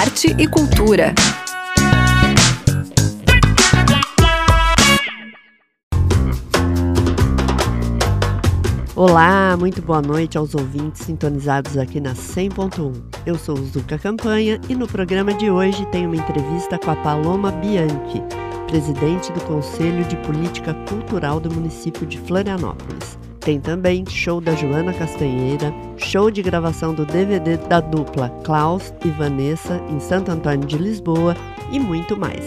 arte e cultura. Olá, muito boa noite aos ouvintes sintonizados aqui na 100.1. Eu sou Zuka Campanha e no programa de hoje tem uma entrevista com a Paloma Bianchi, presidente do Conselho de Política Cultural do município de Florianópolis. Tem também show da Joana Castanheira, show de gravação do DVD da dupla Klaus e Vanessa em Santo Antônio de Lisboa e muito mais.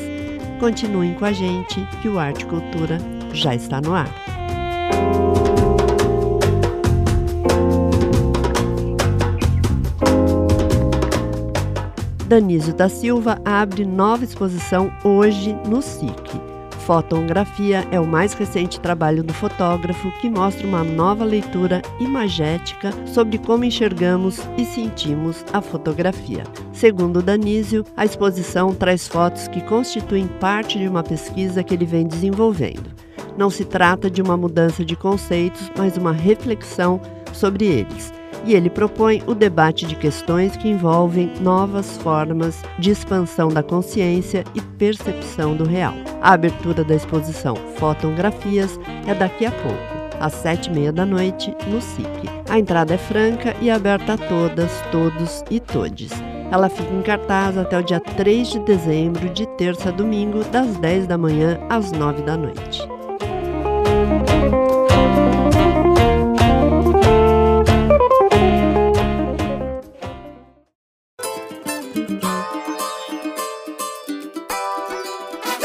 Continuem com a gente que o Arte Cultura já está no ar. Danísio da Silva abre nova exposição hoje no SIC. Fotografia é o mais recente trabalho do fotógrafo que mostra uma nova leitura imagética sobre como enxergamos e sentimos a fotografia. Segundo Danísio, a exposição traz fotos que constituem parte de uma pesquisa que ele vem desenvolvendo. Não se trata de uma mudança de conceitos, mas uma reflexão sobre eles e ele propõe o debate de questões que envolvem novas formas de expansão da consciência e percepção do real. A abertura da exposição Fotografias é daqui a pouco, às sete e meia da noite, no SIC. A entrada é franca e aberta a todas, todos e todes. Ela fica em cartaz até o dia 3 de dezembro, de terça a domingo, das 10 da manhã às 9 da noite.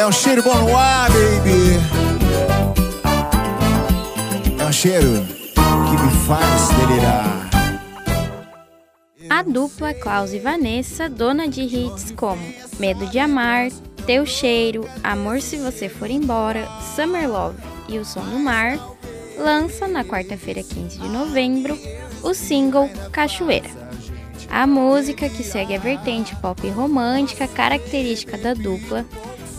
Um cheiro bom no ar, baby. É um cheiro que me faz delirar. A dupla Klaus e Vanessa, dona de hits como Medo de Amar, Teu Cheiro, Amor Se Você For Embora, Summer Love e O Som do Mar, lança na quarta-feira, 15 de novembro, o single Cachoeira. A música, que segue a vertente pop romântica característica da dupla,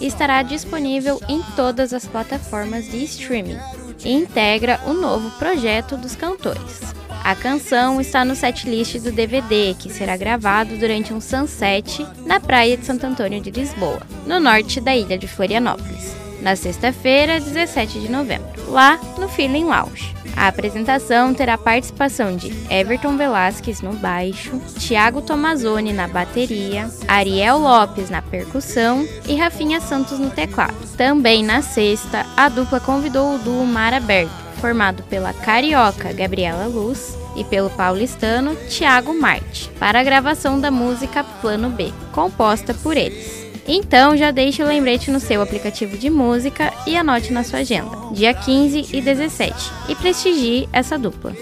estará disponível em todas as plataformas de streaming e integra o novo projeto dos cantores. A canção está no setlist do DVD, que será gravado durante um sunset na praia de Santo Antônio de Lisboa, no norte da ilha de Florianópolis, na sexta-feira, 17 de novembro, lá no Feeling Lounge. A apresentação terá participação de Everton Velasquez no baixo, Thiago Tomazoni na bateria, Ariel Lopes na percussão e Rafinha Santos no teclado. Também na sexta, a dupla convidou o duo Mar Aberto, formado pela carioca Gabriela Luz e pelo paulistano Thiago Marte, para a gravação da música Plano B, composta por eles. Então já deixe o lembrete no seu aplicativo de música e anote na sua agenda, dia 15 e 17, e prestigie essa dupla.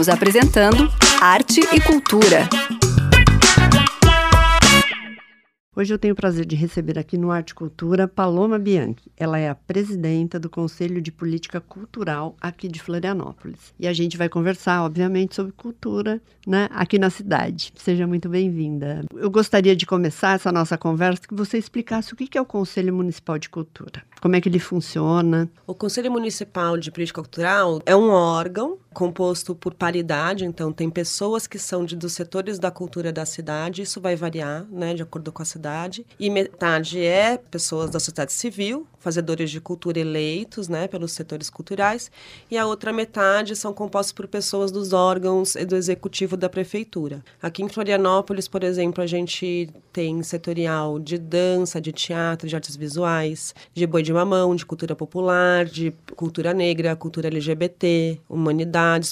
Estamos apresentando Arte e Cultura. Hoje eu tenho o prazer de receber aqui no Arte Cultura Paloma Bianchi. Ela é a presidenta do Conselho de Política Cultural aqui de Florianópolis. E a gente vai conversar, obviamente, sobre cultura né, aqui na cidade. Seja muito bem-vinda. Eu gostaria de começar essa nossa conversa que você explicasse o que é o Conselho Municipal de Cultura. Como é que ele funciona? O Conselho Municipal de Política Cultural é um órgão composto por paridade, então tem pessoas que são de, dos setores da cultura da cidade, isso vai variar, né, de acordo com a cidade, e metade é pessoas da sociedade civil, fazedores de cultura eleitos, né, pelos setores culturais, e a outra metade são compostos por pessoas dos órgãos e do executivo da prefeitura. Aqui em Florianópolis, por exemplo, a gente tem setorial de dança, de teatro, de artes visuais, de boi de mamão, de cultura popular, de cultura negra, cultura LGBT,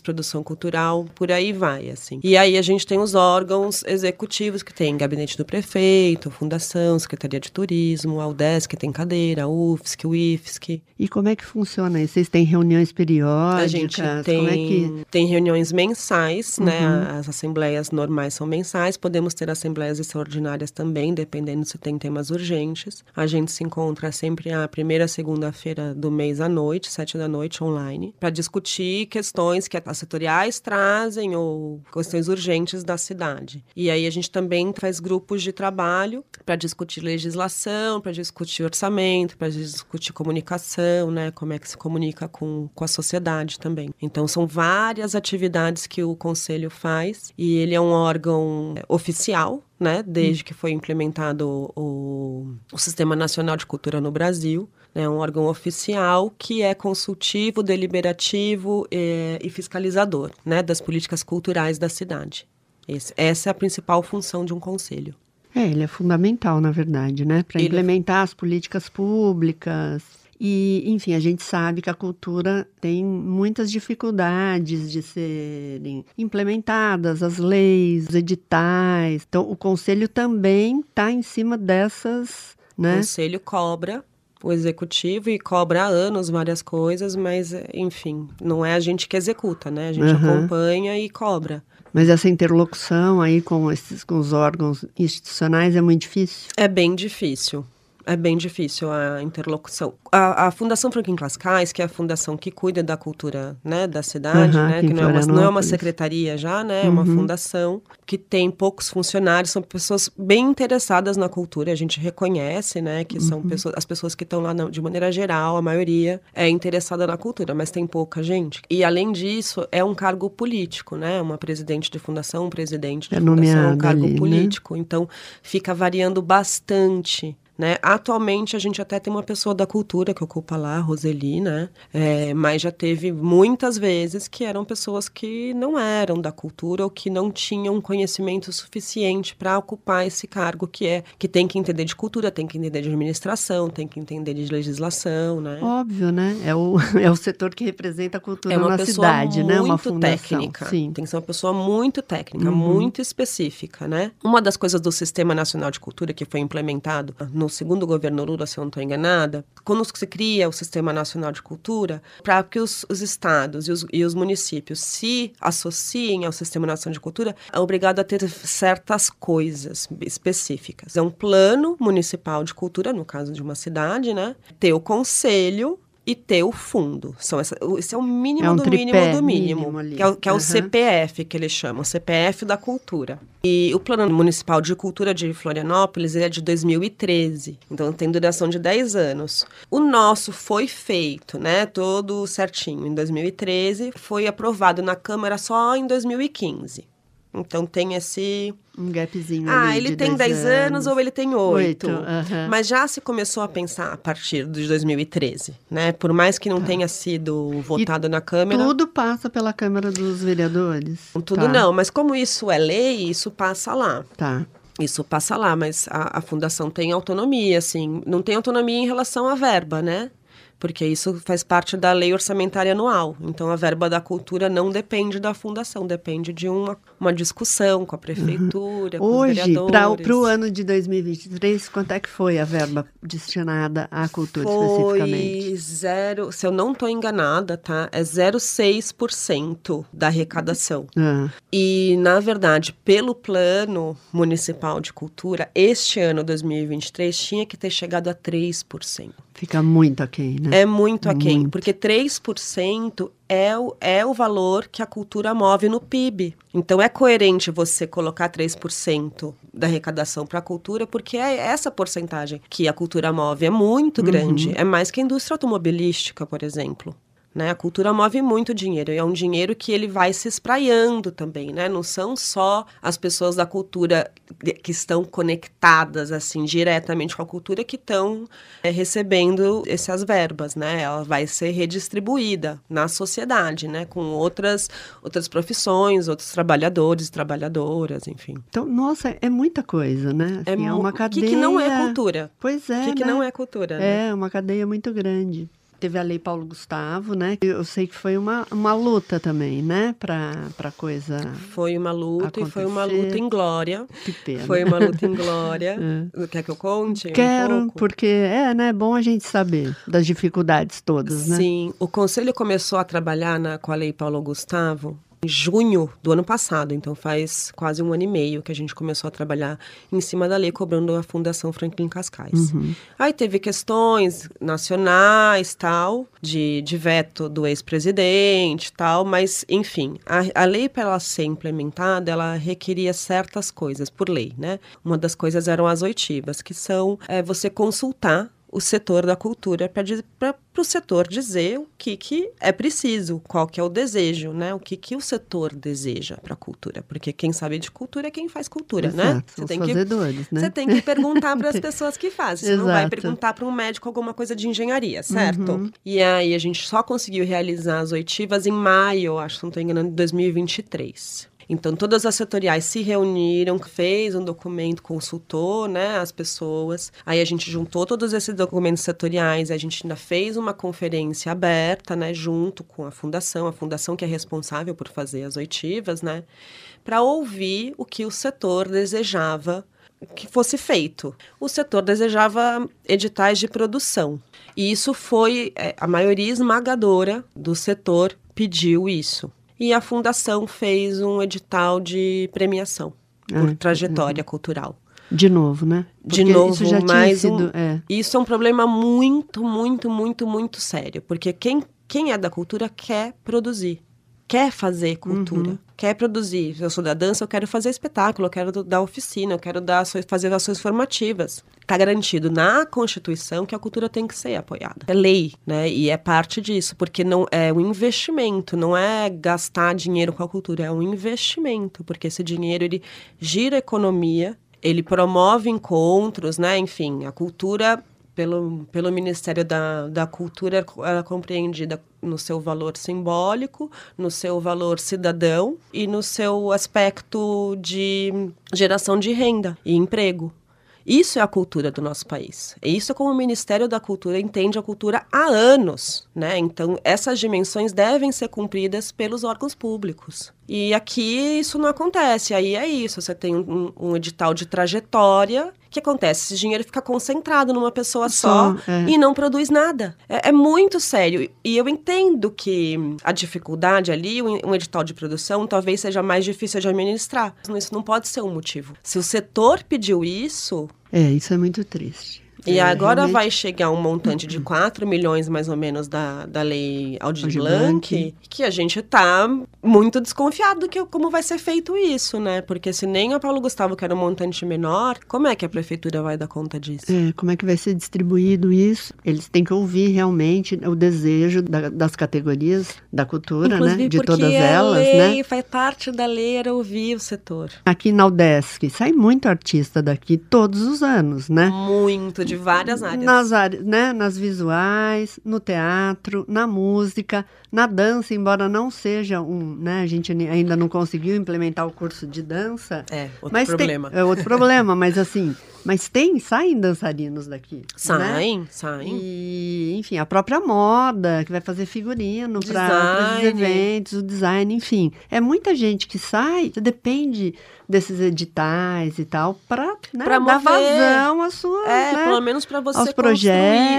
produção cultural, por aí vai, assim. E aí a gente tem os órgãos executivos que tem gabinete do prefeito, fundação, secretaria de turismo, a UDESC que tem cadeira, UFSC, o IFSC. E como é que funciona isso? Vocês têm reuniões periódicas? A gente tem, Como é que... tem reuniões mensais, né? Uhum. As assembleias normais são mensais, podemos ter assembleias extraordinárias também, dependendo se tem temas urgentes. A gente se encontra sempre a primeira segunda-feira do mês à noite, sete da noite, online, para discutir questões que as setoriais trazem ou questões urgentes da cidade. E aí a gente também faz grupos de trabalho para discutir legislação, para discutir orçamento, para discutir comunicação, né? Como é que se comunica com, com a sociedade também. Então são várias atividades que o conselho faz e ele é um órgão é, oficial. Né, desde que foi implementado o, o Sistema Nacional de Cultura no Brasil, é um órgão oficial que é consultivo, deliberativo eh, e fiscalizador né, das políticas culturais da cidade. Esse- essa é a principal função de um conselho. É, ele é fundamental, na verdade, né? Para Ele- implementar as políticas públicas. E, enfim, a gente sabe que a cultura tem muitas dificuldades de serem implementadas, as leis, os editais. Então, o conselho também está em cima dessas, O né? conselho cobra o executivo e cobra há anos várias coisas, mas, enfim, não é a gente que executa, né? A gente Aham. acompanha e cobra. Mas essa interlocução aí com, esses, com os órgãos institucionais é muito difícil. É bem difícil. É bem difícil a interlocução. A, a Fundação Franklin Cascais, que é a fundação que cuida da cultura né, da cidade, Aham, né, que não é, uma, não é uma secretaria já, né, é uma Uhum. fundação que tem poucos funcionários, são pessoas bem interessadas na cultura, a gente reconhece né, que são Uhum. pessoas, as pessoas que estão lá, na- de maneira geral, a maioria é interessada na cultura, mas tem pouca gente. E além disso, é um cargo político, né, uma presidente de fundação, um presidente de É fundação, é um cargo ali, né? político político, então fica variando bastante. Né? Atualmente a gente até tem uma pessoa da cultura que ocupa lá, a Roseli, né? É, mas já teve muitas vezes que eram pessoas que não eram da cultura ou que não tinham conhecimento suficiente para ocupar esse cargo que é que tem que entender de cultura, tem que entender de administração, tem que entender de legislação, né? Óbvio, né? É o, é o setor que representa a cultura É uma na pessoa cidade, muito né? Uma fundação. técnica. Sim. Tem que ser uma pessoa muito técnica, Uhum. muito específica, né? Uma das coisas do Sistema Nacional de Cultura que foi implementado no segundo governo Lula, se eu não estou enganada, quando se cria o Sistema Nacional de Cultura, para que os, os estados e os, e os municípios se associem ao Sistema Nacional de Cultura, é obrigado a ter certas coisas específicas. É um plano municipal de cultura, no caso de uma cidade, né? Ter o conselho e ter o fundo. São essa, o- esse é o mínimo É um do mínimo do mínimo. mínimo que é, o- que é o Aham. CPF que eles chamam, CPF da cultura. E o Plano Municipal de Cultura de Florianópolis é de 2013, então tem duração de 10 anos. O nosso foi feito, né, todo certinho em 2013, foi aprovado na Câmara só em 2015. Então tem esse Um gapzinho ah, ele de tem 10 anos ou ele tem 8. Oito, aham. Mas já se começou a pensar a partir de 2013, né? Por mais que não tenha sido votado na Câmara. Tudo passa pela Câmara dos Vereadores. Tudo Tá, não, mas como isso é lei, isso passa lá. Tá. Isso passa lá, mas a, a fundação tem autonomia, assim. Não tem autonomia em relação à verba, né? Porque isso faz parte da lei orçamentária anual. Então, a verba da cultura não depende da fundação, depende de uma, uma discussão com a prefeitura, com os Hoje, para o ano de 2023, quanto é que foi a verba destinada à cultura Foi especificamente? zero, se eu não estou enganada, tá? É 0,6% da arrecadação. Ah, E, na verdade, pelo plano municipal de cultura, este ano, 2023, tinha que ter chegado a 3%. fica muito aquém, né? É muito aquém, Muito. porque 3% é o, é o valor que a cultura move no PIB. Então, é coerente você colocar 3% da arrecadação para a cultura, porque é essa porcentagem que a cultura move. É muito grande. É mais que a indústria automobilística, por exemplo. Né? A cultura move muito dinheiro e é um dinheiro que ele vai se espraiando também, né? Não são só as pessoas da cultura que estão conectadas assim diretamente com a cultura que estão é, recebendo essas verbas, né? Ela vai ser redistribuída na sociedade, né? Com outras outras profissões, outros trabalhadores, trabalhadoras, enfim. Então, nossa, é muita coisa, né? Assim, é, mu- uma O cadeia. que, que não é cultura? Pois é. o que, que né? não é cultura? né? É, uma cadeia muito grande. Teve a Lei Paulo Gustavo, né? Eu sei que foi uma, uma luta também, né? Pra, pra coisa. Foi uma luta e foi uma acontecer. luta em glória. Que pena. Foi uma luta em glória. Quer que eu conte? um Quero, pouco? porque é, né? Bom a gente saber das dificuldades todas, né? Sim, o conselho começou a trabalhar na, com a Lei Paulo Gustavo em junho do ano passado, então faz quase um ano e meio que a gente começou a trabalhar em cima da lei, cobrando a Fundação Franklin Cascais. Aí teve questões nacionais, tal, de, de veto do ex-presidente, tal, mas, enfim, a, a lei para ela ser implementada, ela requeria certas coisas por lei, né? Uma das coisas eram as oitivas, que são é, você consultar o setor da cultura para o setor dizer o que, que é preciso, qual que é o desejo, né? O que, que o setor deseja para a cultura. Porque quem sabe de cultura é quem faz cultura, né? Exato, são os que, fazedores, né? você tem que perguntar para as pessoas que fazem. Você não vai perguntar para um médico alguma coisa de engenharia, certo? Uhum. E aí a gente só conseguiu realizar as oitivas em maio, acho que não estou enganando, de 2023. Então, todas as setoriais se reuniram, fez um documento, consultou né, as pessoas. Aí a gente juntou todos esses documentos setoriais, a gente ainda fez uma conferência aberta, né, junto com a fundação, a fundação que é responsável por fazer as oitivas, né, para ouvir o que o setor desejava que fosse feito. O setor desejava editais de produção. E isso foi é, a maioria esmagadora do setor pediu isso. E a fundação fez um edital de premiação por Ah, trajetória cultural. De novo, né? De Porque novo, isso já mais sido, um- é. Isso é um problema muito, muito, muito, muito sério. Porque quem, quem é da cultura quer produzir, quer fazer cultura, Uhum. quer produzir. Eu sou da dança, eu quero fazer espetáculo, eu quero dar oficina, eu quero dar, ações- fazer ações formativas. Está garantido na Constituição que a cultura tem que ser apoiada. É lei, né? E é parte disso, porque não é um investimento, não é gastar dinheiro com a cultura, é um investimento, porque esse dinheiro ele gira a economia, ele promove encontros, né? Enfim, a cultura pelo, pelo Ministério da, da Cultura ela é compreendida no seu valor simbólico, no seu valor cidadão e no seu aspecto de geração de renda e emprego. Isso é a cultura do nosso país. E Isso é como o Ministério da Cultura entende a cultura há anos, né? Então, essas dimensões devem ser cumpridas pelos órgãos públicos. E aqui isso não acontece. Aí é isso, você tem um, um edital de trajetória. O que acontece? Esse dinheiro fica concentrado numa pessoa só, Só, é. e não produz nada. É, é muito sério. E eu entendo que a dificuldade ali, um, edital de produção, talvez seja mais difícil de administrar. Isso não pode ser um motivo. Se o setor pediu isso, É, isso é muito triste. E É, agora realmente- vai chegar um montante de 4 milhões, mais ou menos, da, da lei Aldir Blanc, Blanc. que a gente tá muito desconfiado do que como vai ser feito isso, né? Porque se nem a Paulo Gustavo quer um montante menor, como é que a prefeitura vai dar conta disso? É, como é que vai ser distribuído isso? Eles têm que ouvir realmente o desejo da- das categorias da cultura, Inclusive né? De todas elas, lei, né? faz parte da lei era ouvir o setor. Aqui na UDESC, sai muito artista daqui todos os anos, né? Muito, de várias áreas. Nas áreas, né? Nas visuais, no teatro, na música, na dança, embora não seja um, né? A gente ainda não conseguiu implementar o curso de dança. É, outro mas problema. Tem, é outro problema, mas assim, mas tem, saem dançarinos daqui. né? Saem, saem. E, enfim, a própria moda, que vai fazer figurino para os eventos, o design, enfim. É muita gente que sai, você depende desses editais e tal, para né, Pra dar vazão às suas. É, né? pelo menos para você aos construir.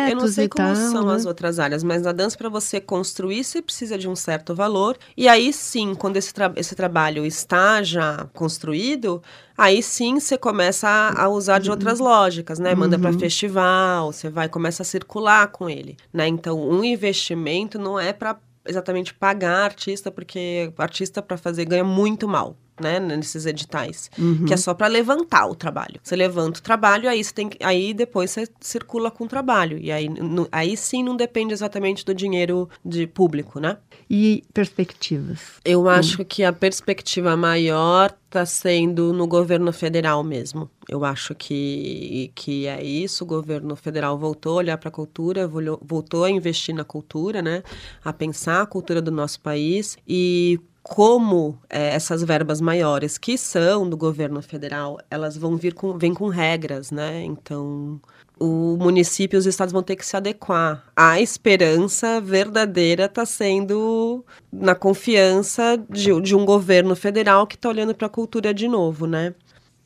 Eu não projetos sei e como tal, são né? as outras áreas, mas na dança, para você construir, você precisa de um certo valor. E aí sim, quando esse, tra- esse trabalho está já construído, aí sim você começa a, a usar de outras lógicas, né? Manda para festival, você vai começa a circular com ele, né? Então, um investimento não é para exatamente pagar artista, porque o artista para fazer ganha muito mal. Né, nesses editais, que é só para levantar o trabalho. Você levanta o trabalho, aí você tem que, aí depois você circula com o trabalho e aí, no- aí sim não depende exatamente do dinheiro de público, né? E perspectivas. Eu acho que a perspectiva maior está sendo no governo federal mesmo. Eu acho que, que é isso. O governo federal voltou a olhar para a cultura, voltou a investir na cultura, né? A pensar a cultura do nosso país e como eh, essas verbas maiores que são do governo federal, elas vão vir com, vêm com regras, né? Então, o município e os estados vão ter que se adequar. A esperança verdadeira está sendo na confiança de, de um governo federal que está olhando para a cultura de novo, né?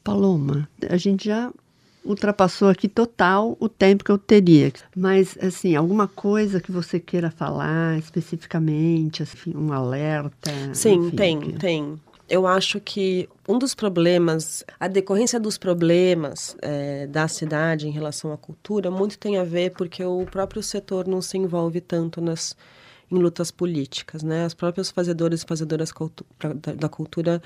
Paloma, a gente já ultrapassou aqui total o tempo que eu teria. Mas, assim, alguma coisa que você queira falar especificamente, assim, um alerta? Sim, enfim, tem, que... tem. Eu acho que um dos problemas, a decorrência dos problemas é, da cidade em relação à cultura, muito tem a ver porque o próprio setor não se envolve tanto nas em lutas políticas, né? As próprias fazedores e fazedoras da cultura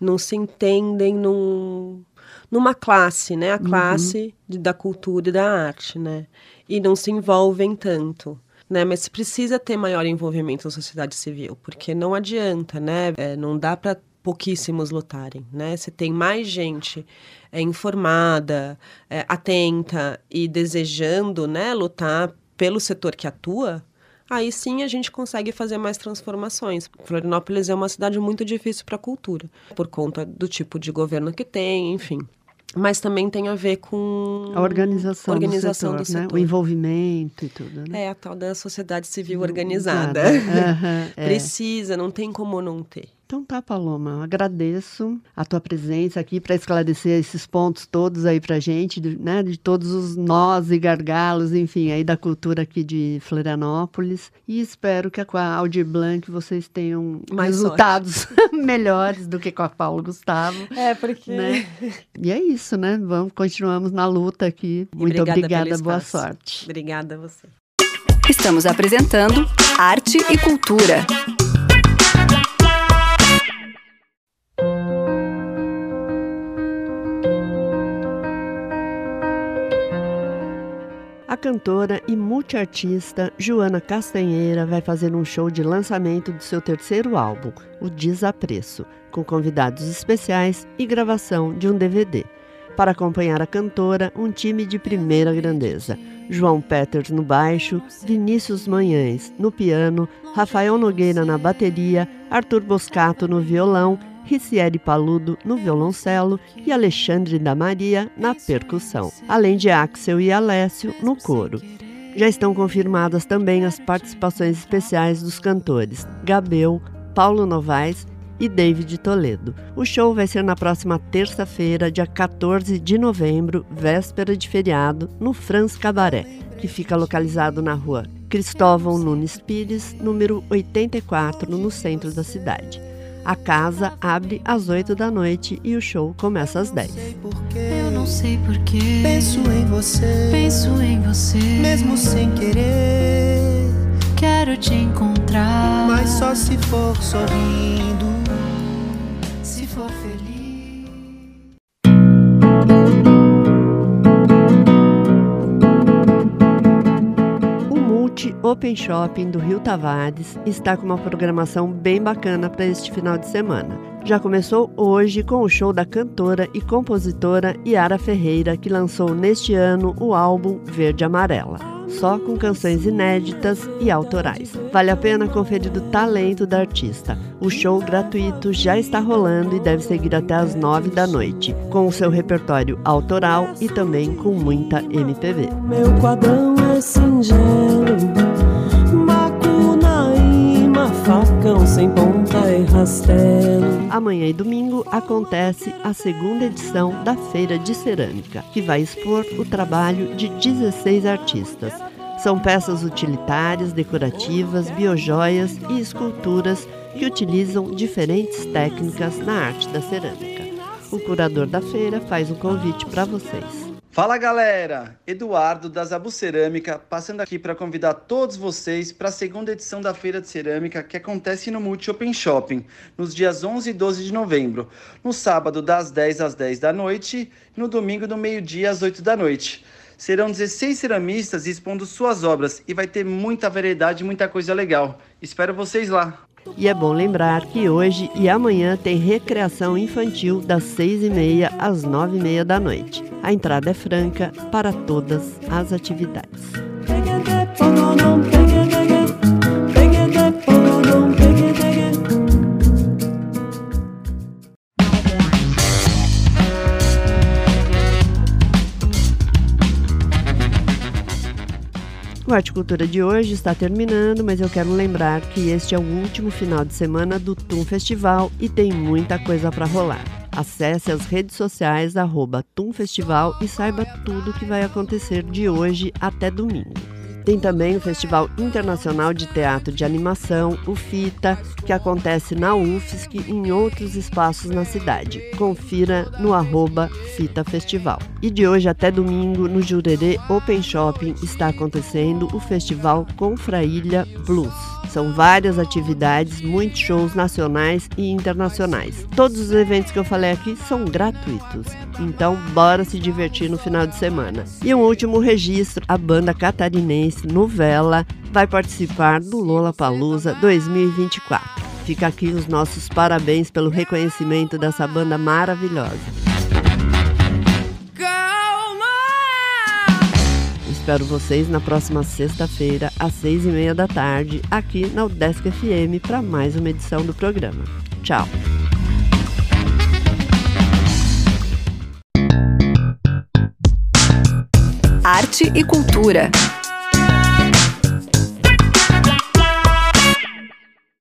não se entendem num, numa classe, né? A Uhum. classe de, da cultura e da arte, né? E não se envolvem tanto. Né, mas se precisa ter maior envolvimento na sociedade civil, porque não adianta, né? É, não dá para pouquíssimos lutarem, né? Se tem mais gente é, informada, é, atenta e desejando, né, lutar pelo setor que atua, aí sim a gente consegue fazer mais transformações. Florianópolis é uma cidade muito difícil para a cultura, por conta do tipo de governo que tem, enfim. Mas também tem a ver com A organização, organização do do setor, né? setor. O envolvimento e tudo, né? É a tal da sociedade civil organizada. Aham, é. Precisa, não tem como não ter. Então tá, Paloma, eu agradeço a tua presença aqui para esclarecer esses pontos todos aí pra gente, de, né, de todos os nós e gargalos, enfim, aí da cultura aqui de Florianópolis. E espero que com a Aldir Blanc vocês tenham Mais resultados melhores do que com a Paulo Gustavo. É, porque... Né? E é isso, né? Vamos, continuamos na luta aqui. E Muito obrigada obrigada, boa espaço. sorte. Obrigada a você. Estamos apresentando Arte e Cultura. Cantora e multiartista Joana Castanheira vai fazer um show de lançamento do seu terceiro álbum, O Desapreço, com convidados especiais e gravação de um DVD. Para acompanhar a cantora, um time de primeira grandeza. João Peters no baixo, Vinícius Manhães no piano, Rafael Nogueira na bateria, Arthur Boscato no violão, Ricieri Paludo no violoncelo e Alexandre da Maria na percussão, além de Axel e Alessio no coro. Já estão confirmadas também as participações especiais dos cantores Gabel, Paulo Novaes e David Toledo. O show vai ser na próxima terça-feira, dia 14 de novembro, véspera de feriado, no Franz Cabaré, que fica localizado na rua Cristóvão Nunes Pires, número 84, no centro da cidade. A casa abre às 8 da noite e o show começa às 10. Eu não sei porquê. Penso em você, Penso em você. mesmo sem querer. Quero te encontrar. Mas só se for sorrindo. Open Shopping do Rio Tavares está com uma programação bem bacana para este final de semana. Já começou hoje com o show da cantora e compositora Yara Ferreira, que lançou neste ano o álbum Verde Amarela, só com canções inéditas e autorais. Vale a pena conferir o talento da artista. O show gratuito já está rolando e deve seguir até às nove da noite, com o seu repertório autoral e também com muita MPB. Meu quadrão é singelo, sem ponta e rastelo. Amanhã e domingo acontece a segunda edição da Feira de Cerâmica, que vai expor o trabalho de 16 artistas. São peças utilitárias, decorativas, biojoias e esculturas que utilizam diferentes técnicas na arte da cerâmica. O curador da feira faz um convite para vocês. Fala galera, Eduardo da Zabu Cerâmica, passando aqui para convidar todos vocês para a segunda edição da Feira de Cerâmica que acontece no Multi Open Shopping, nos dias 11 e 12 de novembro, no sábado das 10 às 10 da noite e no domingo do meio-dia às 8 da noite. Serão 16 ceramistas expondo suas obras e vai ter muita variedade e muita coisa legal. Espero vocês lá! E é bom lembrar que hoje e amanhã tem recreação infantil das seis e meia às nove e meia da noite. A entrada é franca para todas as atividades. O Arte Cultura de hoje está terminando, mas eu quero lembrar que este é o último final de semana do TUM Festival e tem muita coisa para rolar. Acesse as redes sociais arroba TUM Festival e saiba tudo o que vai acontecer de hoje até domingo. Tem também o Festival Internacional de Teatro de Animação, o FITA, que acontece na UFSC e em outros espaços na cidade. Confira no arroba Fita Festival. E de hoje até domingo, no Jurerê Open Shopping, está acontecendo o Festival Confrailha Blues. São várias atividades, muitos shows nacionais e internacionais. Todos os eventos que eu falei aqui são gratuitos. Então, bora se divertir no final de semana. E um último registro: a banda catarinense Novela vai participar do Lola Palusa 2024. Fica aqui os nossos parabéns pelo reconhecimento dessa banda maravilhosa. Espero vocês na próxima sexta-feira, às seis e meia da tarde, aqui na Udesc FM, para mais uma edição do programa. Tchau! Arte e cultura.